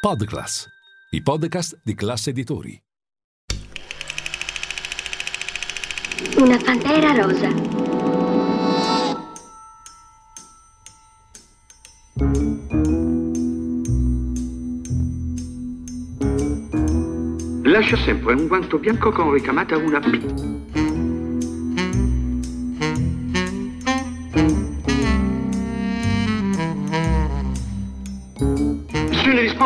Podclass, i podcast di classe editori. Una pantera rosa. Lascia sempre un guanto bianco con ricamata una P.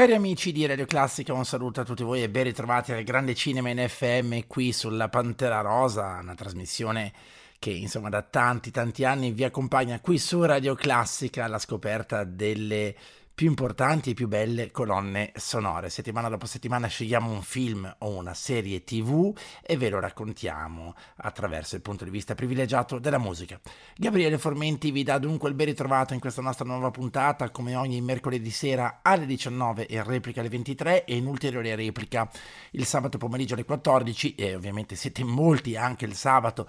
Cari amici di Radio Classica, un saluto a tutti voi e ben ritrovati al Grande Cinema in FM qui sulla Pantera Rosa, una trasmissione che insomma da tanti tanti anni vi accompagna qui su Radio Classica alla scoperta delle più importanti e più belle colonne sonore. Settimana dopo settimana scegliamo un film o una serie tv e ve lo raccontiamo attraverso il punto di vista privilegiato della musica. Gabriele Formenti vi dà dunque il ben ritrovato in questa nostra nuova puntata, come ogni mercoledì sera alle 19 e replica alle 23 e in ulteriore replica il sabato pomeriggio alle 14 e ovviamente siete molti anche il sabato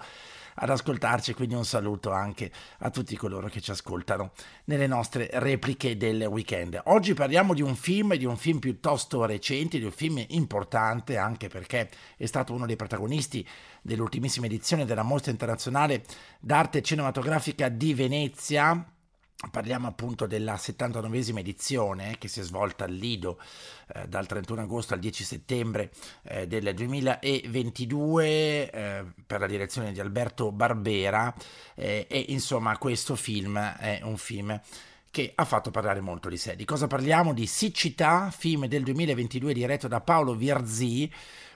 ad ascoltarci, quindi un saluto anche a tutti coloro che ci ascoltano nelle nostre repliche del weekend. Oggi parliamo di un film, di un film piuttosto recente, di un film importante anche perché è stato uno dei protagonisti dell'ultimissima edizione della Mostra Internazionale d'Arte Cinematografica di Venezia, Parliamo appunto della 79esima edizione che si è svolta al Lido eh, dal 31 agosto al 10 settembre eh, del 2022 eh, per la direzione di Alberto Barbera eh, e insomma questo film è un film che ha fatto parlare molto di sé. Di cosa parliamo? Di Siccità, film del 2022 diretto da Paolo Virzì,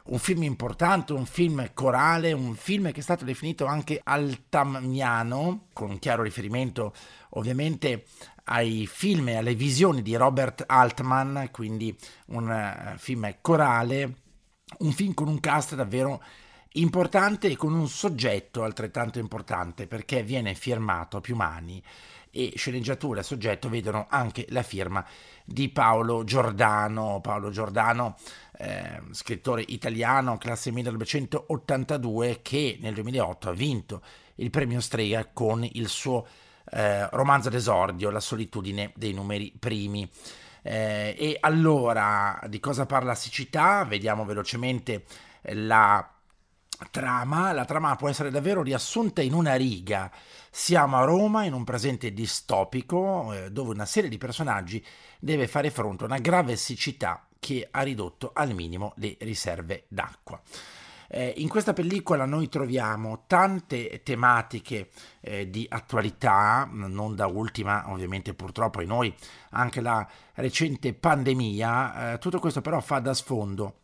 un film importante, un film corale, un film che è stato definito anche altamniano, con un chiaro riferimento ovviamente ai film e alle visioni di Robert Altman, quindi un uh, film corale, un film con un cast davvero importante e con un soggetto altrettanto importante perché viene firmato a più mani e sceneggiatura soggetto vedono anche la firma di Paolo Giordano. Paolo Giordano, eh, scrittore italiano, classe 1982, che nel 2008 ha vinto il premio Strega con il suo eh, romanzo d'esordio, La solitudine dei numeri primi. Eh, e allora, di cosa parla Siccità? Vediamo velocemente la trama, la trama può essere davvero riassunta in una riga. Siamo a Roma in un presente distopico eh, dove una serie di personaggi deve fare fronte a una grave siccità che ha ridotto al minimo le riserve d'acqua. Eh, in questa pellicola noi troviamo tante tematiche eh, di attualità, non da ultima ovviamente purtroppo in noi anche la recente pandemia, eh, tutto questo però fa da sfondo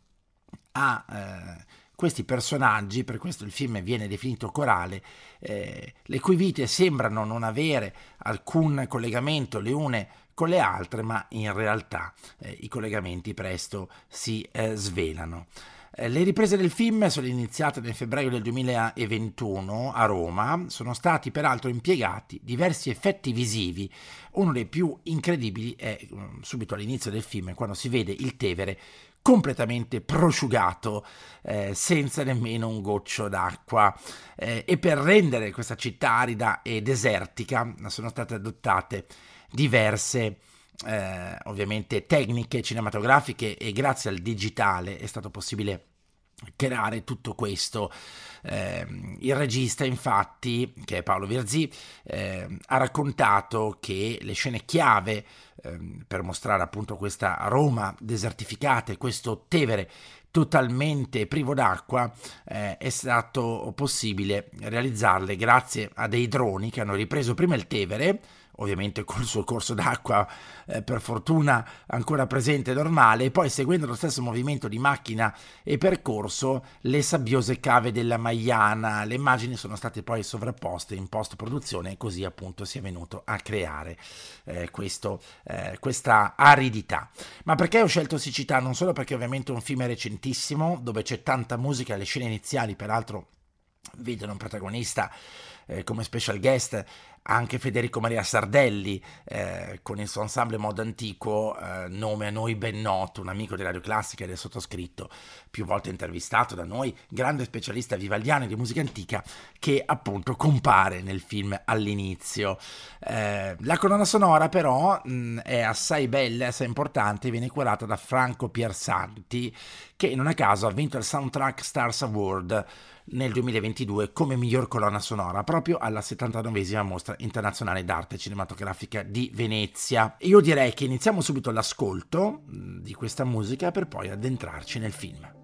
a eh, questi personaggi, per questo il film viene definito corale, eh, le cui vite sembrano non avere alcun collegamento le une con le altre, ma in realtà eh, i collegamenti presto si eh, svelano. Eh, le riprese del film sono iniziate nel febbraio del 2021 a Roma, sono stati peraltro impiegati diversi effetti visivi. Uno dei più incredibili è mm, subito all'inizio del film, quando si vede il Tevere completamente prosciugato, eh, senza nemmeno un goccio d'acqua. Eh, e per rendere questa città arida e desertica sono state adottate diverse eh, ovviamente tecniche cinematografiche e grazie al digitale è stato possibile creare tutto questo. Eh, il regista, infatti, che è Paolo Virzì, eh, ha raccontato che le scene chiave eh, per mostrare appunto questa Roma desertificata e questo Tevere totalmente privo d'acqua eh, è stato possibile realizzarle grazie a dei droni che hanno ripreso prima il Tevere ovviamente col suo corso d'acqua eh, per fortuna ancora presente normale, e poi seguendo lo stesso movimento di macchina e percorso le sabbiose cave della Maiana. Le immagini sono state poi sovrapposte in post produzione e così appunto si è venuto a creare eh, questo, eh, questa aridità. Ma perché ho scelto siccità? Non solo perché ovviamente è un film recentissimo dove c'è tanta musica, le scene iniziali peraltro vedono un protagonista eh, come special guest anche Federico Maria Sardelli eh, con il suo ensemble modo antico, eh, nome a noi ben noto, un amico della Radio Classica e del sottoscritto, più volte intervistato da noi, grande specialista vivaldiano di musica antica che appunto compare nel film all'inizio. Eh, la colonna sonora però mh, è assai bella, assai importante, viene curata da Franco Piersanti che non a caso ha vinto il Soundtrack Stars Award nel 2022 come miglior colonna sonora proprio alla 79esima mostra internazionale d'arte cinematografica di Venezia. Io direi che iniziamo subito l'ascolto di questa musica per poi addentrarci nel film.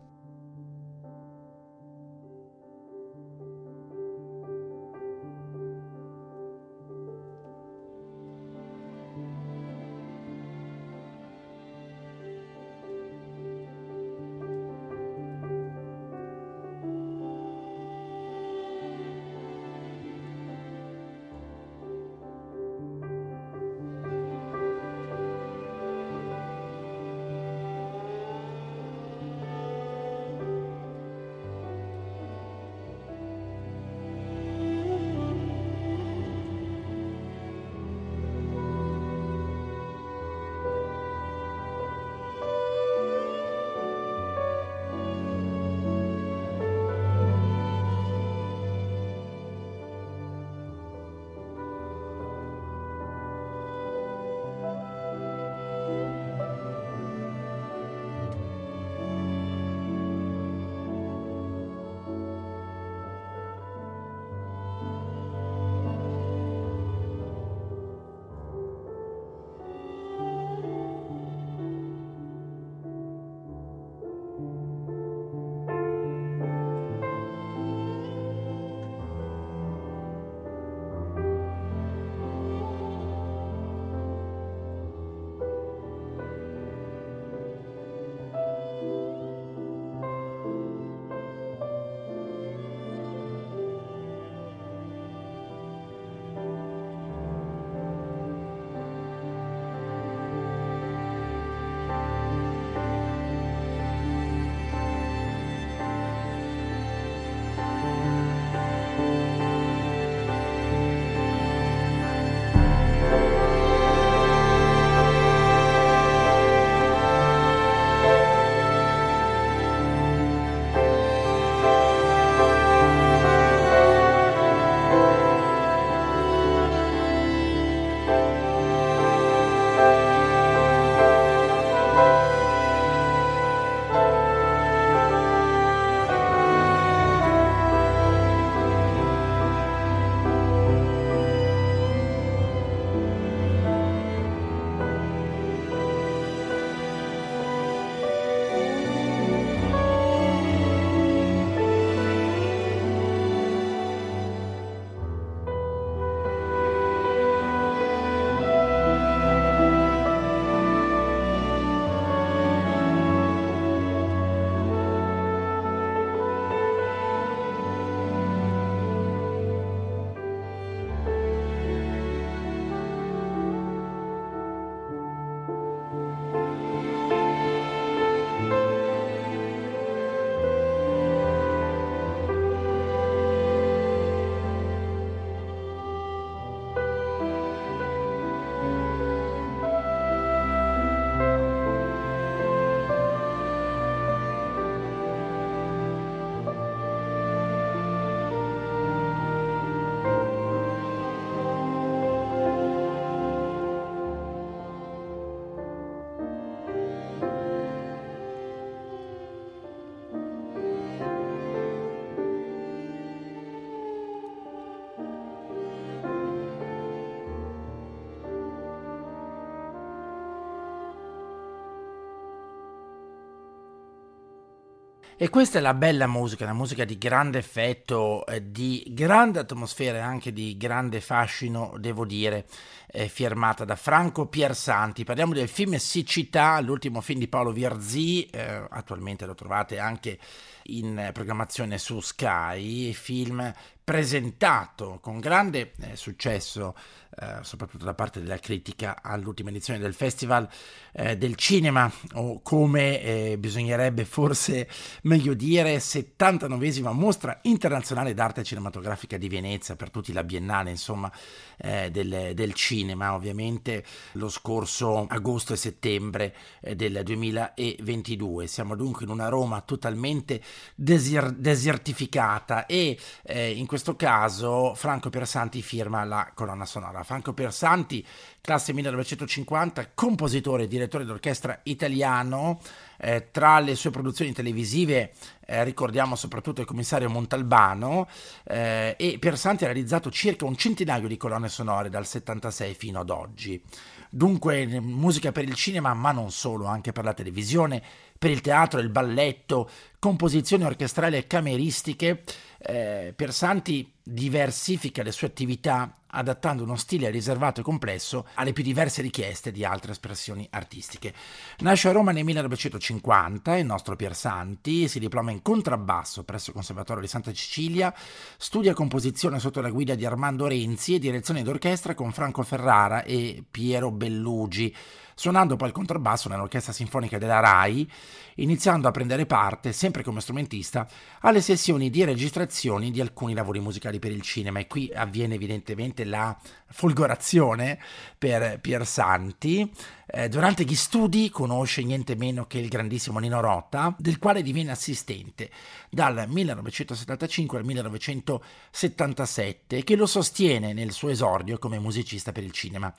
E questa è la bella musica, la musica di grande effetto, eh, di grande atmosfera e anche di grande fascino, devo dire, eh, firmata da Franco Piersanti. Parliamo del film Siccità, l'ultimo film di Paolo Virzì, eh, attualmente lo trovate anche in programmazione su Sky, film presentato con grande eh, successo, eh, soprattutto da parte della critica, all'ultima edizione del Festival eh, del Cinema, o come eh, bisognerebbe forse meglio dire, 79esima mostra internazionale d'arte cinematografica di Venezia, per tutti la biennale, insomma, eh, del, del, cinema, ovviamente lo scorso agosto e settembre eh, del 2022. Siamo dunque in una Roma totalmente desir- desertificata e in questo questo caso Franco Persanti firma la colonna sonora. Franco Persanti, classe 1950, compositore e direttore d'orchestra italiano, eh, tra le sue produzioni televisive eh, ricordiamo soprattutto il commissario Montalbano eh, e Persanti ha realizzato circa un centinaio di colonne sonore dal 76 fino ad oggi. Dunque musica per il cinema, ma non solo, anche per la televisione, per il teatro, il balletto, composizioni orchestrali e cameristiche eh, Piersanti diversifica le sue attività adattando uno stile riservato e complesso alle più diverse richieste di altre espressioni artistiche. Nasce a Roma nel 1950, il nostro Piersanti si diploma in contrabbasso presso il Conservatorio di Santa Cecilia, studia composizione sotto la guida di Armando Renzi e direzione d'orchestra con Franco Ferrara e Piero Bellugi suonando poi il contrabbasso nell'Orchestra Sinfonica della RAI, iniziando a prendere parte, sempre come strumentista, alle sessioni di registrazione di alcuni lavori musicali per il cinema. E qui avviene evidentemente la folgorazione per Pier Santi. Eh, durante gli studi conosce niente meno che il grandissimo Nino Rota, del quale diviene assistente dal 1975 al 1977 e che lo sostiene nel suo esordio come musicista per il cinema.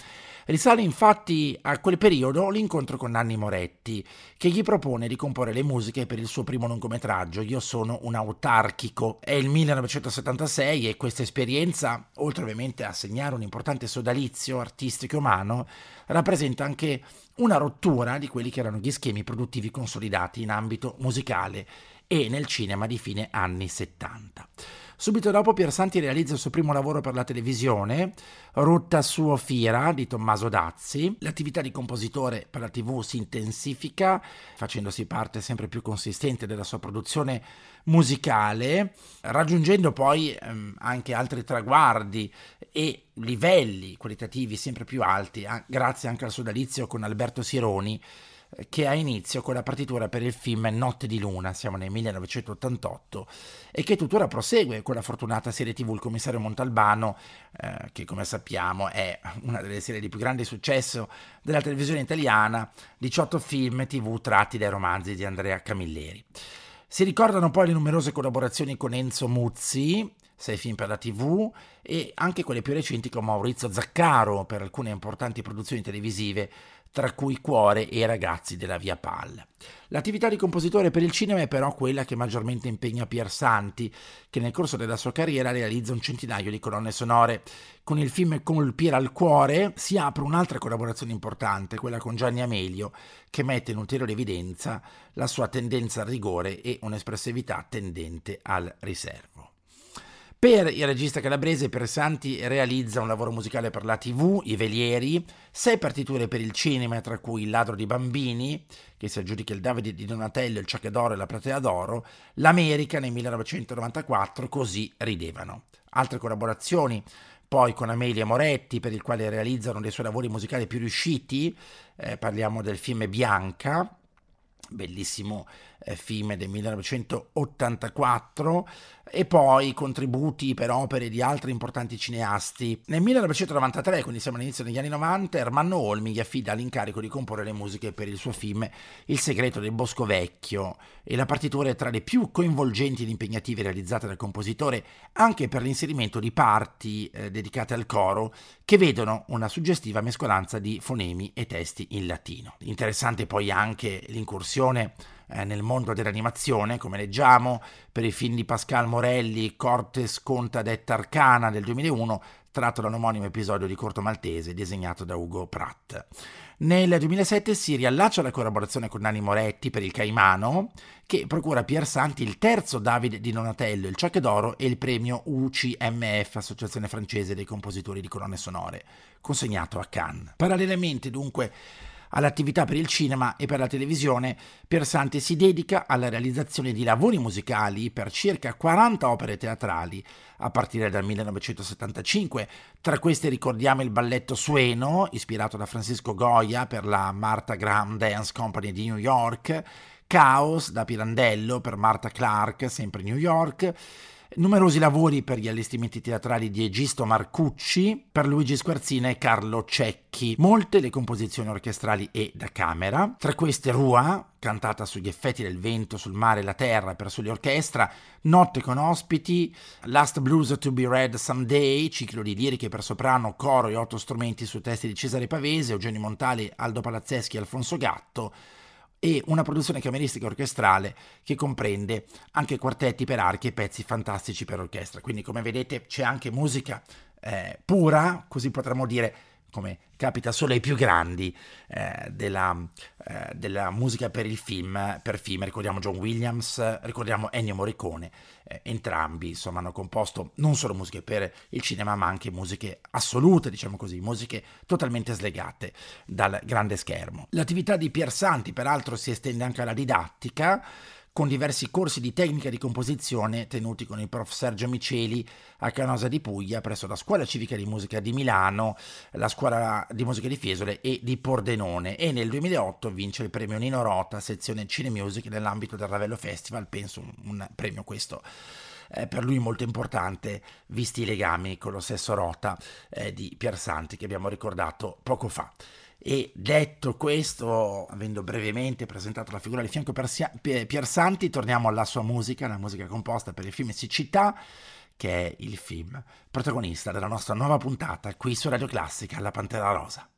Risale infatti a quel periodo l'incontro con Nanni Moretti, che gli propone di comporre le musiche per il suo primo lungometraggio Io sono un autarchico. È il 1976 e questa esperienza, oltre ovviamente a segnare un importante sodalizio artistico e umano, rappresenta anche una rottura di quelli che erano gli schemi produttivi consolidati in ambito musicale e nel cinema di fine anni 70. Subito dopo Piersanti realizza il suo primo lavoro per la televisione, Rutta suo Fira di Tommaso Dazzi. L'attività di compositore per la TV si intensifica, facendosi parte sempre più consistente della sua produzione musicale, raggiungendo poi ehm, anche altri traguardi e livelli qualitativi sempre più alti, grazie anche al sodalizio con Alberto Sironi che ha inizio con la partitura per il film Notte di Luna, siamo nel 1988, e che tuttora prosegue con la fortunata serie tv Il commissario Montalbano, eh, che come sappiamo è una delle serie di più grande successo della televisione italiana, 18 film tv tratti dai romanzi di Andrea Camilleri. Si ricordano poi le numerose collaborazioni con Enzo Muzzi, sei film per la TV e anche quelle più recenti con Maurizio Zaccaro per alcune importanti produzioni televisive tra cui Cuore e ragazzi della Via Pal. L'attività di compositore per il cinema è però quella che maggiormente impegna Pier Santi, che nel corso della sua carriera realizza un centinaio di colonne sonore. Con il film Colpire al cuore si apre un'altra collaborazione importante, quella con Gianni Amelio, che mette in ulteriore evidenza la sua tendenza al rigore e un'espressività tendente al riservo. Per il regista calabrese Persanti realizza un lavoro musicale per la TV, I Velieri, sei partiture per il cinema, tra cui Il ladro di bambini, che si aggiudica il Davide di Donatello, il Ciacche d'Oro e la Platea d'Oro, L'America nel 1994, Così ridevano. Altre collaborazioni poi con Amelia Moretti, per il quale realizzano dei suoi lavori musicali più riusciti, eh, parliamo del film Bianca, bellissimo film del 1984 e poi contributi per opere di altri importanti cineasti. Nel 1993, quindi siamo all'inizio degli anni 90, Ermanno Olmi gli affida l'incarico di comporre le musiche per il suo film Il segreto del Bosco Vecchio e la partitura è tra le più coinvolgenti ed impegnative realizzate dal compositore anche per l'inserimento di parti eh, dedicate al coro che vedono una suggestiva mescolanza di fonemi e testi in latino. Interessante poi anche l'incursione eh, nel mondo dell'animazione, come leggiamo per i film di Pascal Morelli, Cortes Conta detta Arcana del 2001, tratto da un omonimo episodio di Corto Maltese disegnato da Ugo Pratt. Nel 2007 si riallaccia la collaborazione con Nanni Moretti per il Caimano, che procura a Pier Santi il terzo David di Donatello, il Ciocche d'Oro e il premio UCMF, Associazione Francese dei Compositori di Colonne Sonore, consegnato a Cannes. Parallelamente, dunque, all'attività per il cinema e per la televisione, Piersanti si dedica alla realizzazione di lavori musicali per circa 40 opere teatrali, a partire dal 1975. Tra queste ricordiamo il balletto Sueno, ispirato da Francisco Goya per la Martha Graham Dance Company di New York, Chaos da Pirandello per Martha Clark, sempre New York, Numerosi lavori per gli allestimenti teatrali di Egisto Marcucci, per Luigi Squarzina e Carlo Cecchi, molte le composizioni orchestrali e da camera, tra queste Rua, cantata sugli effetti del vento, sul mare e la terra per soli orchestra, Notte con ospiti, Last Blues to be Read Someday, ciclo di liriche per soprano, coro e otto strumenti su testi di Cesare Pavese, Eugenio Montali, Aldo Palazzeschi e Alfonso Gatto, e una produzione cameristica orchestrale che comprende anche quartetti per archi e pezzi fantastici per orchestra. Quindi come vedete c'è anche musica eh, pura, così potremmo dire come capita solo ai più grandi eh, della, eh, della, musica per il film, per film, ricordiamo John Williams, ricordiamo Ennio Morricone, eh, entrambi insomma hanno composto non solo musiche per il cinema ma anche musiche assolute, diciamo così, musiche totalmente slegate dal grande schermo. L'attività di Pier Santi peraltro si estende anche alla didattica, con diversi corsi di tecnica di composizione tenuti con il prof. Sergio Miceli a Canosa di Puglia presso la Scuola Civica di Musica di Milano, la Scuola di Musica di Fiesole e di Pordenone. E nel 2008 vince il premio Nino Rota, sezione Cine Music nell'ambito del Ravello Festival, penso un, premio questo eh, per lui molto importante, visti i legami con lo stesso Rota eh, di Piersanti che abbiamo ricordato poco fa. E detto questo, avendo brevemente presentato la figura di fianco Piersanti, torniamo alla sua musica, la musica composta per il film Siccità, che è il film protagonista della nostra nuova puntata qui su Radio Classica, La Pantera Rosa.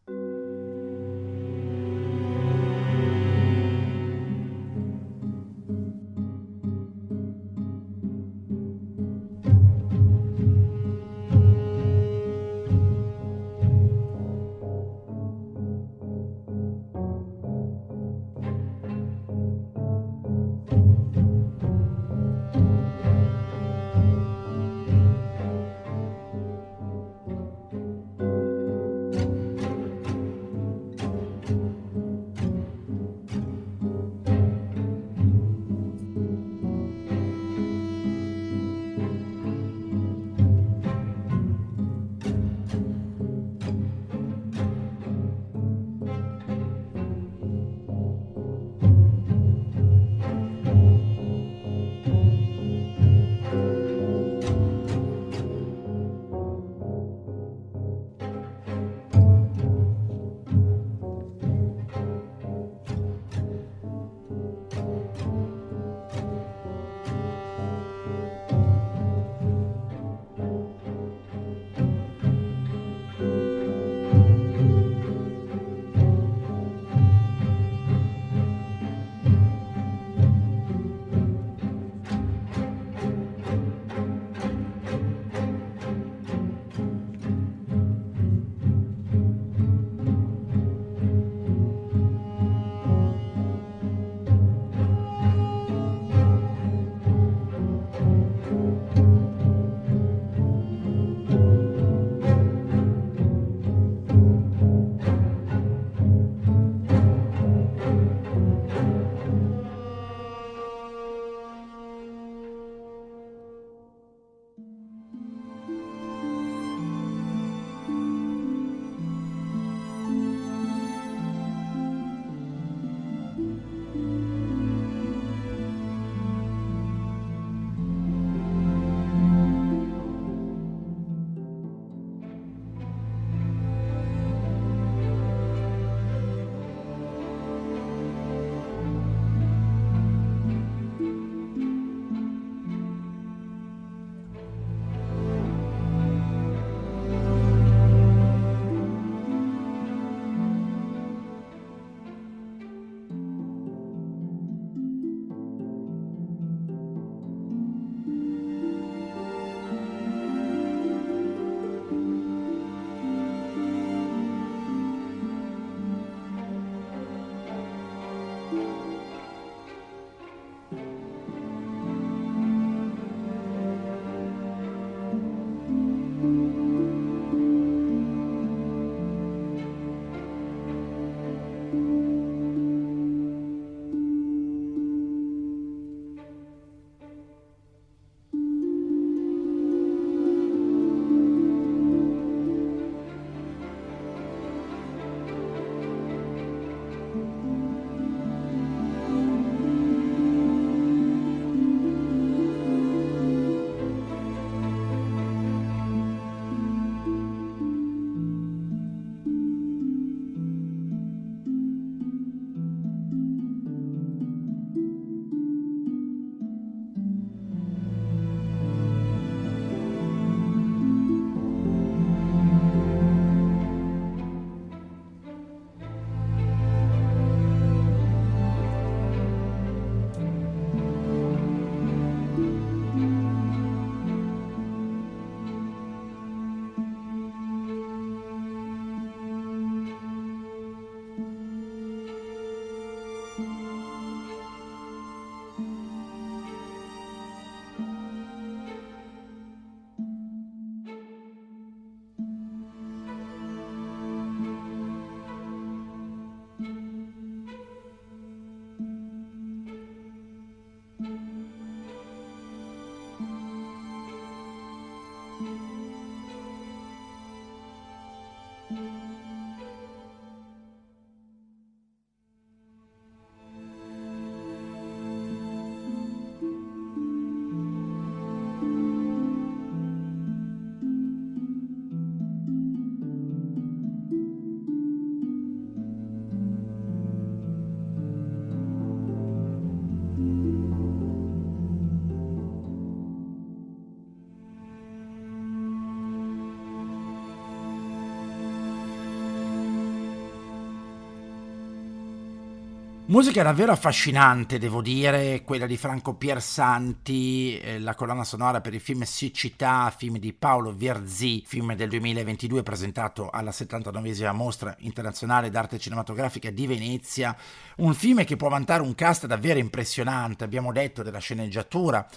Musica davvero affascinante, devo dire, quella di Franco Piersanti, eh, la colonna sonora per il film Siccità, film di Paolo Vierzì, film del 2022 presentato alla 79esima mostra internazionale d'arte cinematografica di Venezia, un film che può vantare un cast davvero impressionante, abbiamo detto della sceneggiatura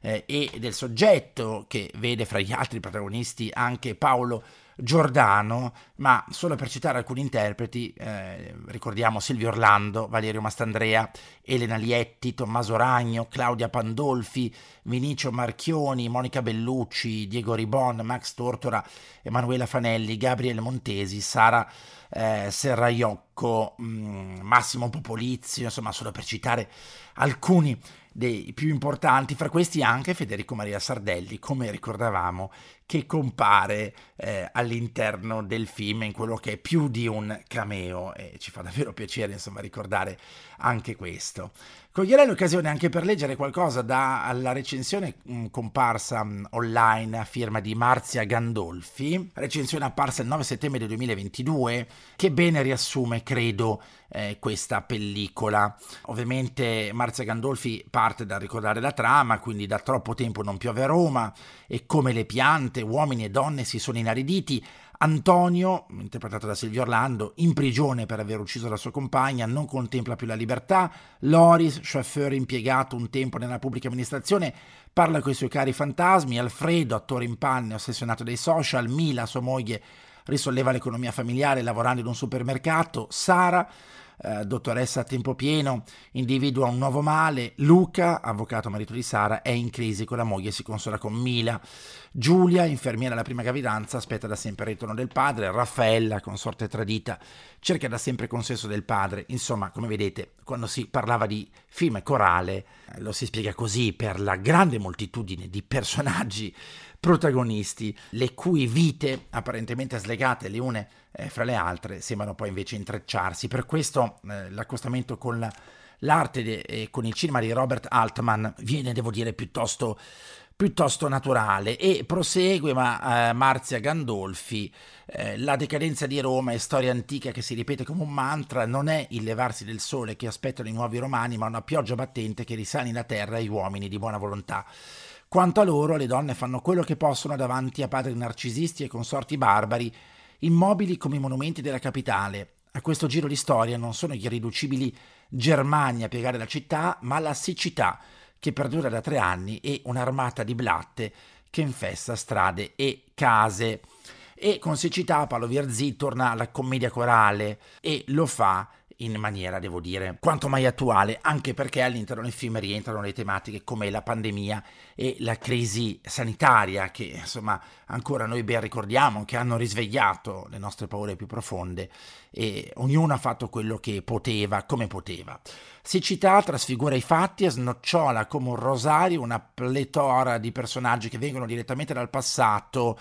eh, e del soggetto che vede fra gli altri protagonisti anche Paolo Giordano, ma solo per citare alcuni interpreti, eh, ricordiamo Silvio Orlando, Valerio Mastandrea, Elena Lietti, Tommaso Ragno, Claudia Pandolfi, Vinicio Marchioni, Monica Bellucci, Diego Ribon, Max Tortora, Emanuela Fanelli, Gabriele Montesi, Sara eh, Serraiocco, mh, mm, Massimo Popolizio, insomma solo per citare alcuni dei più importanti, fra questi anche Federico Maria Sardelli, come ricordavamo, che compare eh, all'interno del film in quello che è più di un cameo e ci fa davvero piacere insomma ricordare anche questo. Coglierei l'occasione anche per leggere qualcosa dalla recensione mh, mm, comparsa mh, mm, online a firma di Marzia Gandolfi, recensione apparsa il 9 settembre del 2022, che bene riassume, credo, eh, questa pellicola. Ovviamente Marzia Gandolfi parte dal ricordare la trama, quindi da troppo tempo non piove a Roma e come le piante, uomini e donne si sono inariditi Antonio, interpretato da Silvio Orlando, in prigione per aver ucciso la sua compagna, non contempla più la libertà. Loris, chauffeur impiegato un tempo nella pubblica amministrazione, parla con i suoi cari fantasmi. Alfredo, attore in panne, ossessionato dai social. Mila, sua moglie, risolleva l'economia familiare lavorando in un supermercato. Sara, eh, dottoressa a tempo pieno, individua un nuovo male. Luca, avvocato marito di Sara, è in crisi con la moglie e si consola con Mila. Giulia, infermiera alla prima gravidanza, aspetta da sempre il ritorno del padre. Raffaella, consorte tradita, cerca da sempre il consenso del padre. Insomma, come vedete, quando si parlava di film corale, eh, lo si spiega così per la grande moltitudine di personaggi protagonisti, le cui vite apparentemente slegate le une eh, fra le altre sembrano poi invece intrecciarsi. Per questo eh, l'accostamento con la, l'arte e de, con il cinema di Robert Altman viene, devo dire, piuttosto piuttosto naturale e prosegue ma, eh, Marzia Gandolfi eh, la decadenza di Roma è storia antica che si ripete come un mantra non è il levarsi del sole che aspettano i nuovi romani ma una pioggia battente che risani la terra e gli uomini di buona volontà quanto a loro, le donne fanno quello che possono davanti a padri narcisisti e consorti barbari, immobili come i monumenti della capitale. A questo giro di storia non sono gli irriducibili germani a piegare la città, ma la siccità, che perdura da tre anni, e un'armata di blatte che infesta strade e case. E con siccità Paolo Vierzì torna alla commedia corale e lo fa in maniera, devo dire, quanto mai attuale, anche perché all'interno del film rientrano le tematiche come la pandemia e la crisi sanitaria che, insomma, ancora noi ben ricordiamo, che hanno risvegliato le nostre paure più profonde e ognuno ha fatto quello che poteva, come poteva. Siccità trasfigura i fatti e snocciola come un rosario una pletora di personaggi che vengono direttamente dal passato,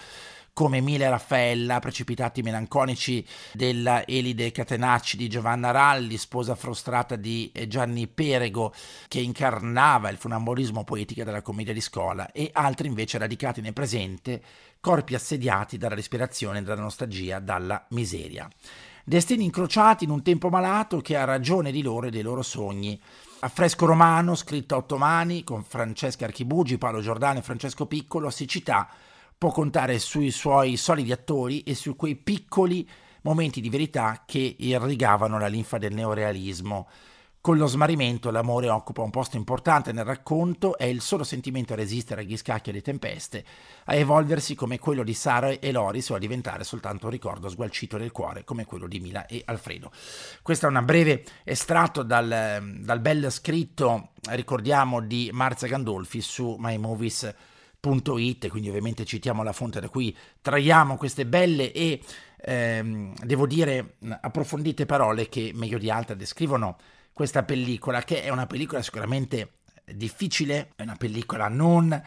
come Mile Raffaella, precipitati melanconici della Elide Catenacci di Giovanna Ralli, sposa frustrata di Gianni Perego, che incarnava il funambolismo poetico della commedia di scuola, e altri invece radicati nel presente, corpi assediati dalla respirazione, dalla nostalgia, dalla miseria. Destini incrociati in un tempo malato che ha ragione di loro e dei loro sogni. Affresco romano, scritto a otto mani, con Francesca Archibugi, Paolo Giordano e Francesco Piccolo, siccità può contare sui suoi solidi attori e su quei piccoli momenti di verità che irrigavano la linfa del neorealismo. Con lo smarrimento l'amore occupa un posto importante nel racconto, è il solo sentimento a resistere agli scacchi e alle tempeste, a evolversi come quello di Sara e Loris o a diventare soltanto un ricordo sgualcito del cuore come quello di Mila e Alfredo. Questo è un breve estratto dal, dal bel scritto, ricordiamo, di Marzia Gandolfi su My Movies It, quindi ovviamente citiamo la fonte da cui traiamo queste belle e ehm, devo dire approfondite parole che meglio di altre descrivono questa pellicola, che è una pellicola sicuramente difficile, è una pellicola non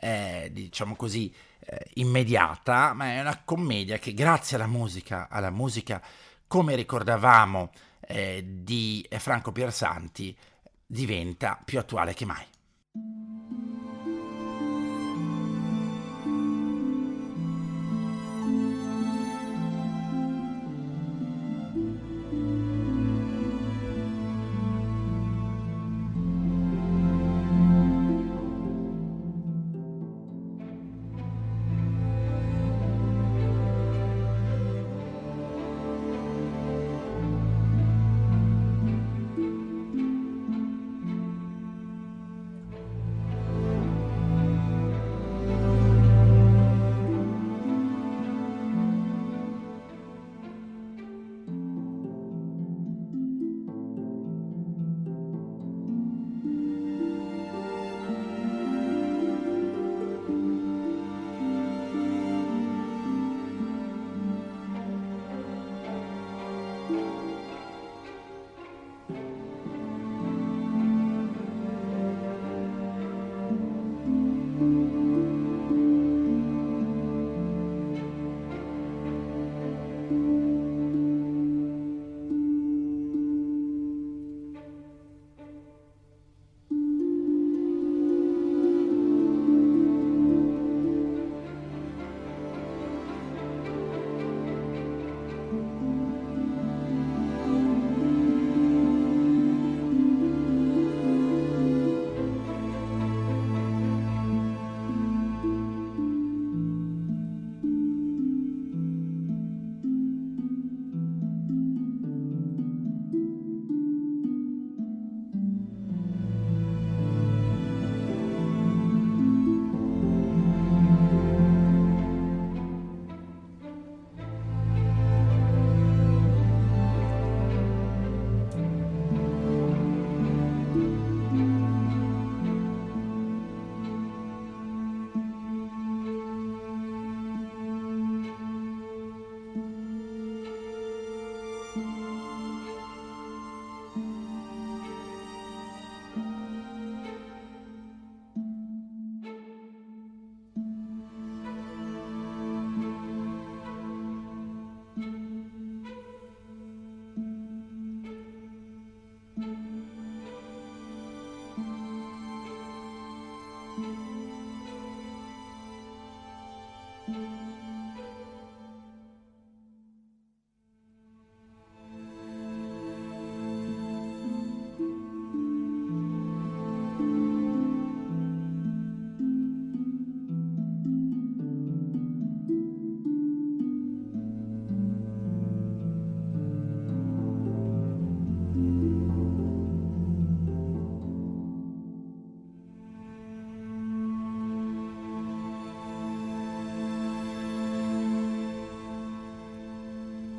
eh, diciamo così eh, immediata, ma è una commedia che grazie alla musica, alla musica come ricordavamo eh, di Franco Piersanti, diventa più attuale che mai.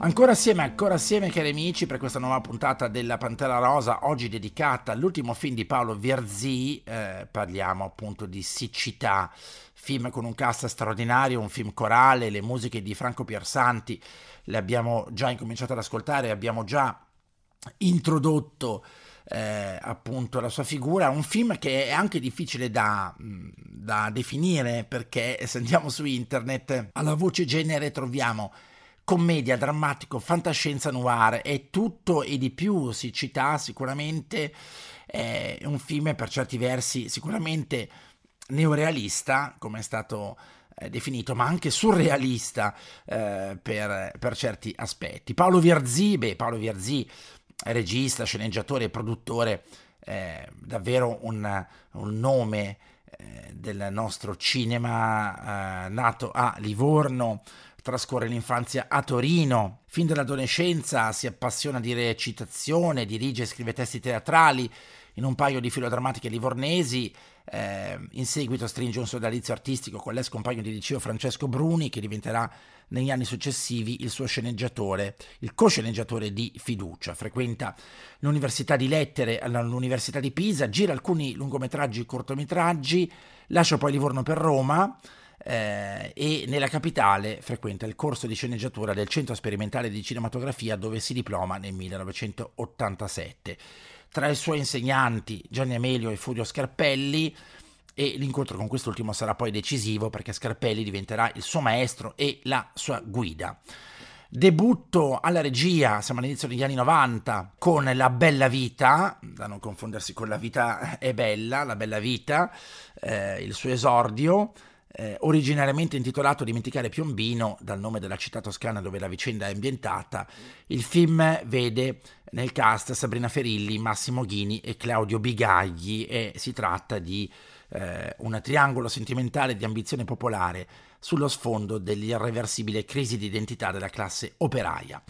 Ancora assieme, ancora assieme cari amici per questa nuova puntata della Pantera Rosa, oggi dedicata all'ultimo film di Paolo Vierzì, eh, parliamo appunto di Siccità, film con un cast straordinario, un film corale, le musiche di Franco Piersanti le abbiamo già incominciato ad ascoltare, abbiamo già introdotto eh, appunto la sua figura, un film che è anche difficile da, da definire perché se andiamo su internet alla voce genere troviamo commedia, drammatico, fantascienza noir, è tutto e di più, si cita sicuramente, è un film per certi versi sicuramente neorealista, come è stato eh, definito, ma anche surrealista eh, per, per, certi aspetti. Paolo Vierzì, beh, Paolo Vierzì, regista, sceneggiatore e produttore, eh, davvero un, un nome eh, del nostro cinema, eh, nato a Livorno, Trascorre l'infanzia a Torino. Fin dall'adolescenza si appassiona di recitazione, dirige e scrive testi teatrali in un paio di filodrammatiche livornesi. Eh, in seguito stringe un sodalizio artistico con l'ex compagno di liceo Francesco Bruni, che diventerà negli anni successivi il suo sceneggiatore, il co-sceneggiatore di fiducia. Frequenta l'Università di Lettere all'Università di Pisa, gira alcuni lungometraggi e cortometraggi, lascia poi Livorno per Roma eh, e nella capitale frequenta il corso di sceneggiatura del Centro Sperimentale di Cinematografia dove si diploma nel 1987. Tra i suoi insegnanti Gianni Amelio e Furio Scarpelli e l'incontro con quest'ultimo sarà poi decisivo perché Scarpelli diventerà il suo maestro e la sua guida. Debutto alla regia, siamo all'inizio degli anni 90, con La Bella Vita, da non confondersi con La Vita è Bella, La Bella Vita, eh, il suo esordio, eh, originariamente intitolato Dimenticare Piombino, dal nome della città toscana dove la vicenda è ambientata, il film vede nel cast Sabrina Ferilli, Massimo Ghini e Claudio Bigagli e si tratta di eh, un triangolo sentimentale di ambizione popolare sullo sfondo dell'irreversibile crisi di identità della classe operaia.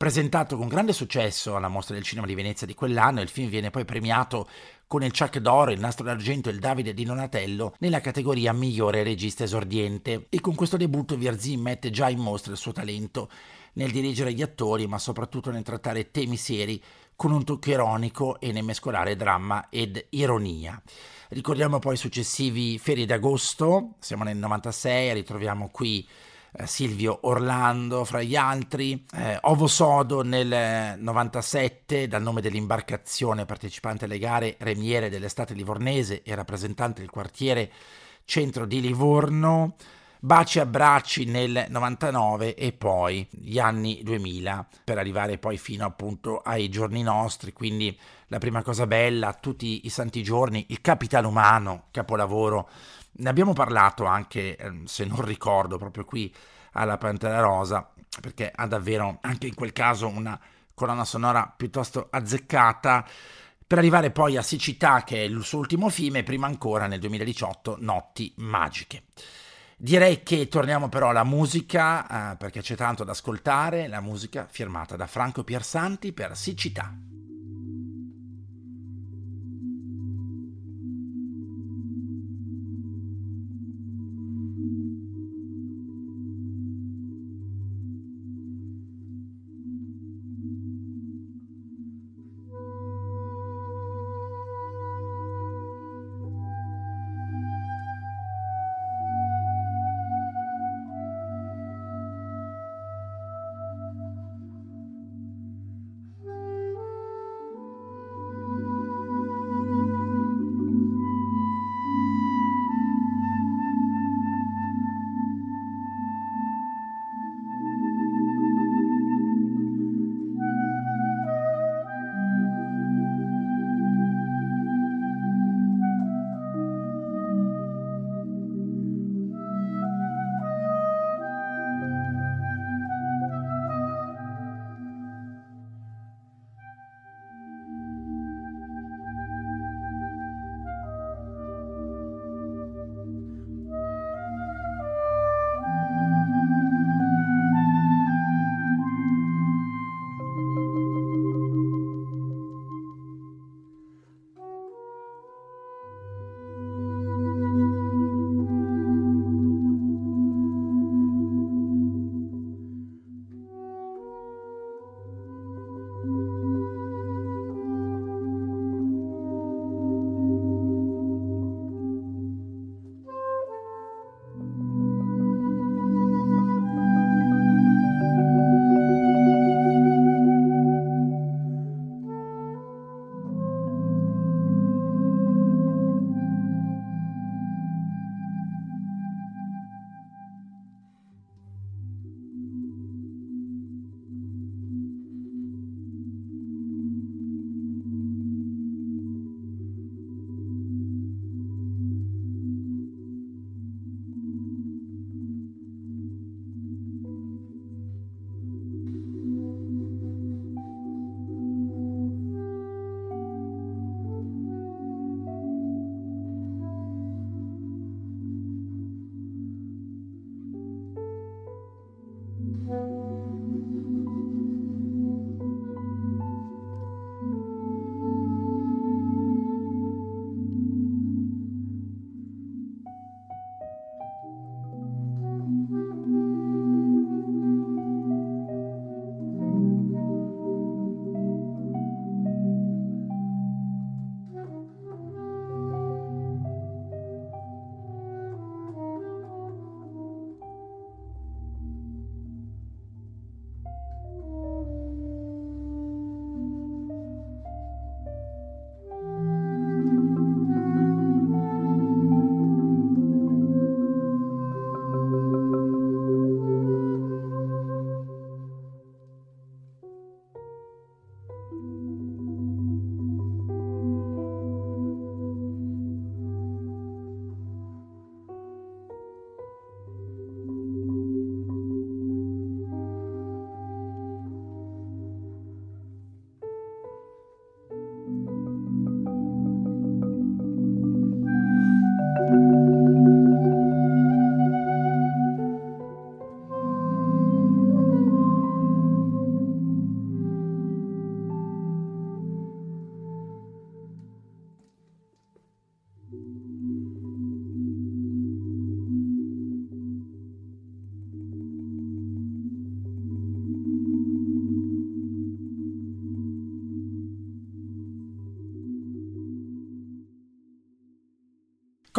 Presentato con grande successo alla Mostra del Cinema di Venezia di quell'anno, il film viene poi premiato con il Chuck d'Oro, il Nastro d'Argento e il Davide di Donatello nella categoria migliore regista esordiente. E con questo debutto Vierzì mette già in mostra il suo talento nel dirigere gli attori, ma soprattutto nel trattare temi seri con un tocco ironico e nel mescolare dramma ed ironia. Ricordiamo poi i successivi Ferie d'agosto, siamo nel 96, ritroviamo qui eh, Silvio Orlando fra gli altri, eh, Ovo Sodo nel 97 dal nome dell'imbarcazione partecipante alle gare Remiere dell'estate livornese e rappresentante del quartiere centro di Livorno, Baci e abbracci nel 99 e poi gli anni 2000 per arrivare poi fino appunto ai giorni nostri, quindi la prima cosa bella, tutti i santi giorni, il capitale umano, capolavoro ne abbiamo parlato anche, ehm, se non ricordo, proprio qui alla Pantera Rosa, perché ha davvero anche in quel caso una colonna sonora piuttosto azzeccata, per arrivare poi a Siccità, che è il suo ultimo film, e prima ancora nel 2018 Notti Magiche. Direi che torniamo però alla musica, eh, perché c'è tanto da ascoltare, la musica firmata da Franco Piersanti per Siccità.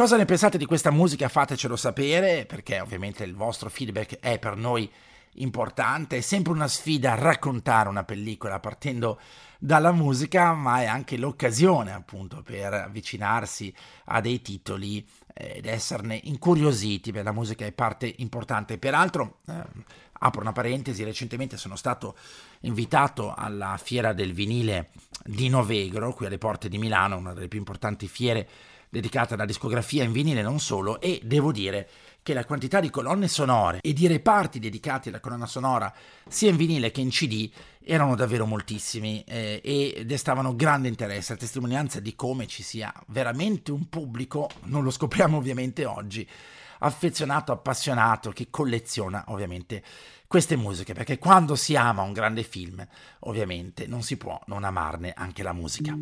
Cosa ne pensate di questa musica? Fatecelo sapere perché ovviamente il vostro feedback è per noi importante, è sempre una sfida raccontare una pellicola partendo dalla musica, ma è anche l'occasione appunto per avvicinarsi a dei titoli eh, ed esserne incuriositi, beh la musica è parte importante. Peraltro, eh, apro una parentesi, recentemente sono stato invitato alla fiera del vinile di Novegro, qui alle porte di Milano, una delle più importanti fiere dedicate alla discografia in vinile non solo, e devo dire che la quantità di colonne sonore e di reparti dedicati alla colonna sonora sia in vinile che in CD erano davvero moltissimi eh, e destavano grande interesse, a testimonianza di come ci sia veramente un pubblico, non lo scopriamo ovviamente oggi, affezionato, appassionato, che colleziona ovviamente queste musiche, perché quando si ama un grande film, ovviamente non si può non amarne anche la musica.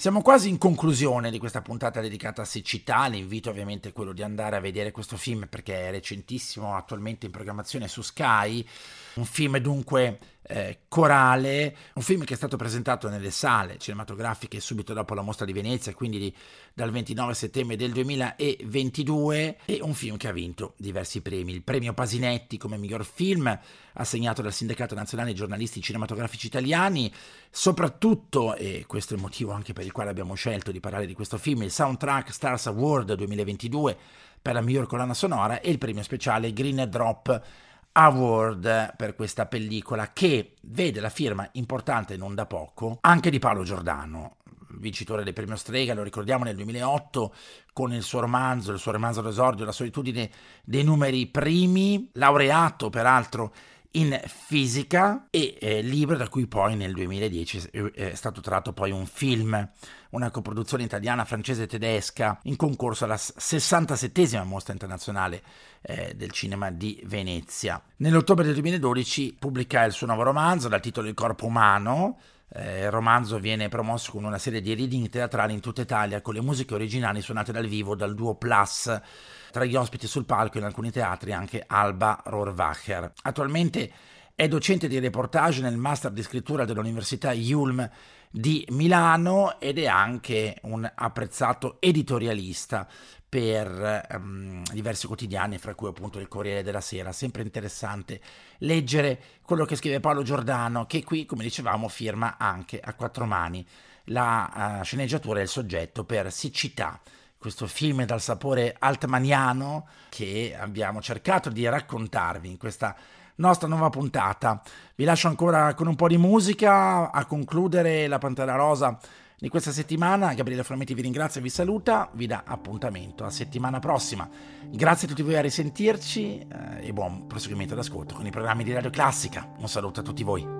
Siamo quasi in conclusione di questa puntata dedicata a siccità, l'invito ovviamente è quello di andare a vedere questo film perché è recentissimo, attualmente in programmazione su Sky, un film dunque eh, corale, un film che è stato presentato nelle sale cinematografiche subito dopo la mostra di Venezia, quindi di, dal 29 settembre del 2022, e un film che ha vinto diversi premi. Il premio Pasinetti come miglior film, assegnato dal Sindacato Nazionale Giornalisti Cinematografici Italiani, soprattutto, e questo è il motivo anche per il quale abbiamo scelto di parlare di questo film, il Soundtrack Stars Award 2022 per la miglior colonna sonora e il premio speciale Green Drop Award per questa pellicola che vede la firma importante non da poco anche di Paolo Giordano, vincitore del premio Strega, lo ricordiamo nel 2008 con il suo romanzo, il suo romanzo d'esordio La solitudine dei numeri primi, laureato peraltro in fisica e eh, libro da cui poi nel 2010 è stato tratto poi un film, una coproduzione italiana, francese e tedesca in concorso alla 67esima mostra internazionale eh, del cinema di Venezia. Nell'ottobre del 2012 pubblica il suo nuovo romanzo dal titolo Il corpo umano, eh, il romanzo viene promosso con una serie di reading teatrali in tutta Italia con le musiche originali suonate dal vivo dal duo Plus. Tra gli ospiti sul palco in alcuni teatri anche Alba Rohrwacher. Attualmente è docente di reportage nel master di scrittura dell'Università Yulm di Milano ed è anche un apprezzato editorialista per um, diversi quotidiani, fra cui appunto il Corriere della Sera. Sempre interessante leggere quello che scrive Paolo Giordano, che qui, come dicevamo, firma anche a quattro mani la uh, sceneggiatura e il soggetto per Siccità, questo film dal sapore altmaniano che abbiamo cercato di raccontarvi in questa nostra nuova puntata. Vi lascio ancora con un po' di musica a concludere la Pantera Rosa di questa settimana. Gabriele Frametti vi ringrazia e vi saluta, vi dà appuntamento a settimana prossima. Grazie a tutti voi a risentirci eh, e buon proseguimento d'ascolto con i programmi di Radio Classica. Un saluto a tutti voi.